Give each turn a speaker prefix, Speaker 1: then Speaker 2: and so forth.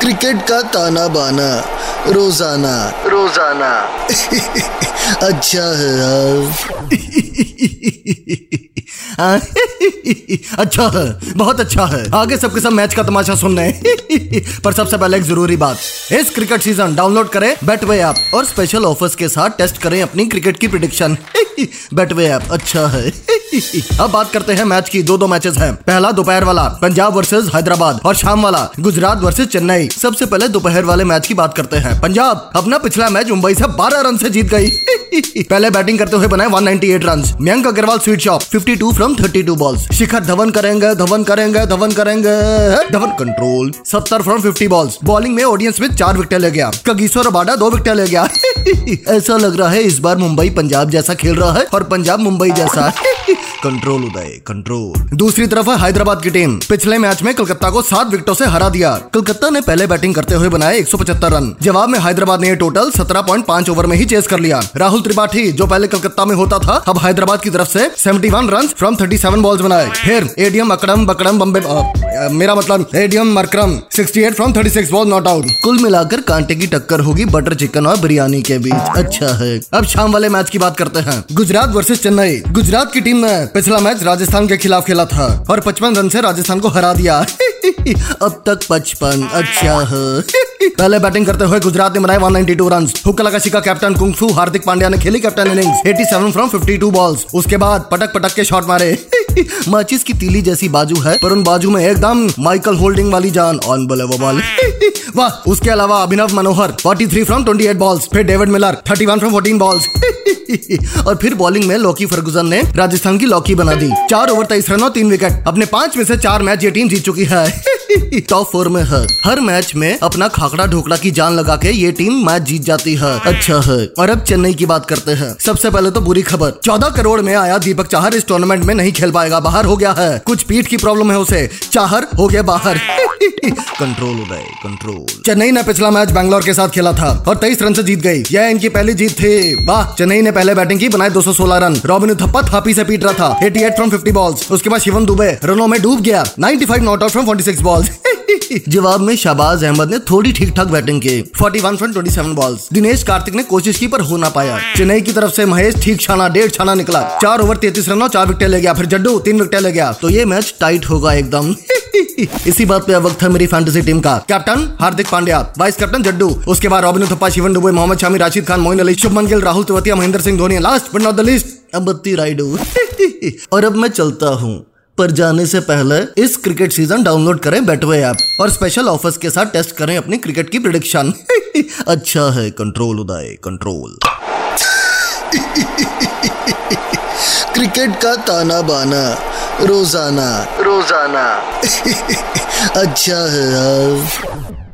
Speaker 1: Cricket का ताना बाना रोज़ाना। रोज़ाना। अच्छा है यार।
Speaker 2: अच्छा है बहुत अच्छा है। आगे सबके सब मैच का तमाशा सुनने पर सबसे पहले एक ज़रूरी बात इस क्रिकेट सीज़न डाउनलोड करें बेटवे ऐप और स्पेशल ऑफर्स के साथ टेस्ट करें अपनी क्रिकेट की प्रिडिक्शन बेटवे ऐप अच्छा है। अब बात करते हैं मैच की दो दो मैचेस हैं। पहला दोपहर वाला, पंजाब वर्सेस हैदराबाद, और शाम वाला, गुजरात वर्सेस चेन्नई। सबसे पहले दोपहर वाले मैच की बात करते हैं। पंजाब अपना पिछला मैच मुंबई से 12 रन से जीत गई। पहले बैटिंग करते हुए बनाए 198 run Mayank Agarwal sweet shop 52 from 32 balls Shikhar Dhawan करेंगे धवन करेंगे धवन करेंगे, Dhawan control 70 from 50 balls bowling में ऑडियंस में चार विकेट ले गया। कगीसो रबाडा दो विकेट ले गया। ऐसा लग रहा है इस बार मुंबई पंजाब जैसा खेल रहा है और पंजाब मुंबई जैसा कंट्रोल उदय कंट्रोल दूसरी तरफ़ हैदराबाद की टीम। पिछले मैच में कलकत्ता को सात विकेटों से हरा दिया। कलकत्ता ने पहले बैटिंग करते हुए बनाए 175 रन। जवाब में हैदराबाद ने ये टोटल 17.5 ओवर में ही चेस कर लिया। राहुल त्रिपाठी, जो पहले कलकत्ता में होता था, अब हैदराबाद की तरफ़ से 71 रन फ्रॉम 37 बॉल्स बनाए। फिर एडीएम अकड़म, बकड़म, बम्बे मेरा मतलब Aiden Markram 68 from 36 ball not out कुल मिलाकर कांटे की टक्कर होगी बटर चिकन और बिरयानी के बीच। अच्छा है। अब शाम वाले मैच की बात करते हैं। गुजरात वर्सेज चेन्नई। गुजरात की टीम ने पिछला मैच राजस्थान के खिलाफ खेला था और 55 रन से राजस्थान को हरा दिया। अब तक 55 अच्छा है। पहले बैटिंग करते हुए गुजरात ने बनाए 192 रन हुक्का का कैप्टन कुंगफू, हार्दिक पांड्या ने खेली कैप्टन इनिंग्स। 87 फ्रॉम 52 बॉल्स उसके बाद पटक पटक के शॉट मारे। माचिस की तीली जैसी बाजू है, पर उन बाजू में एकदम माइकल होल्डिंग वाली जान ऑन अनबिलीवेबल वाह, उसके अलावा अभिनव मनोहर 43 फ्रॉम 28 बॉल्स फिर डेविड मिलर 31 फ्रॉम 14 बॉल्स और फिर बॉलिंग में लॉकी फर्गुसन ने राजस्थान की लॉकी बना दी। चार ओवर तेईस रनों, तीन विकेट अपने पाँच में से चार मैच ये टीम जीत चुकी है। टॉप फोर में है। हर मैच में अपना खाकड़ा ढोकड़ा की जान लगा के ये टीम मैच जीत जाती है। अच्छा है। और अब चेन्नई की बात करते हैं। सबसे पहले तो बुरी खबर। चौदह करोड़ में आया दीपक चाहर इस टूर्नामेंट में नहीं खेल पाएगा। बाहर हो गया है। कुछ पीठ की प्रॉब्लम है उसे। चाहर हो गया बाहर। कंट्रोल उदय कंट्रोल चेन्नई ने पिछला मैच बैंगलोर के साथ खेला था और तेईस रन से जीत गई। यह इनकी पहली जीत थी। वाह चेन्नई ने पहले बैटिंग की बनाए 216 रन। रॉबिन थप्पा थापी से पीट रहा था। 88 फ्रॉम 50 बॉल्स उसके बाद शिवम दुबे रनों में डूब गया। 95 नॉट आउट फ्रॉम 46 बॉल्स जवाब में शाबाज अहमद ने थोड़ी ठीक ठाक बैटिंग की। 41 फ्रॉम 27 बॉल्स दिनेश कार्तिक ने कोशिश की पर हो ना पाया। चेन्नई की तरफ़ से महेश ठीक छाना, डेढ़ छाना निकला। चार ओवर तैतीस रन और चार विकेट ले गया। फिर जड्डू तीन विकेट ले गया। तो ये मैच टाइट होगा एकदम। इसी बात पे वक्त है मेरी फैंटेसी टीम का। Captain Hardik Pandya vice captain Jaddu. उसके बाद Robin Uthappa Shivam Dube Mohammed Shami, Rashid Khan, Moeen Ali, Shubman Gill, Rahul Tewatia Mahendra Singh Dhoni last but not the list Ambati Rayudu और अब मैं चलता हूँ। पर जाने से पहले इस क्रिकेट सीज़न डाउनलोड करें बेटवे ऐप और स्पेशल ऑफर्स के साथ टेस्ट करें अपनी क्रिकेट की प्रिडिक्शन अच्छा है कंट्रोल उदय कंट्रोल
Speaker 1: क्रिकेट का ताना बाना रोज़ाना। रोज़ाना। अच्छा है यार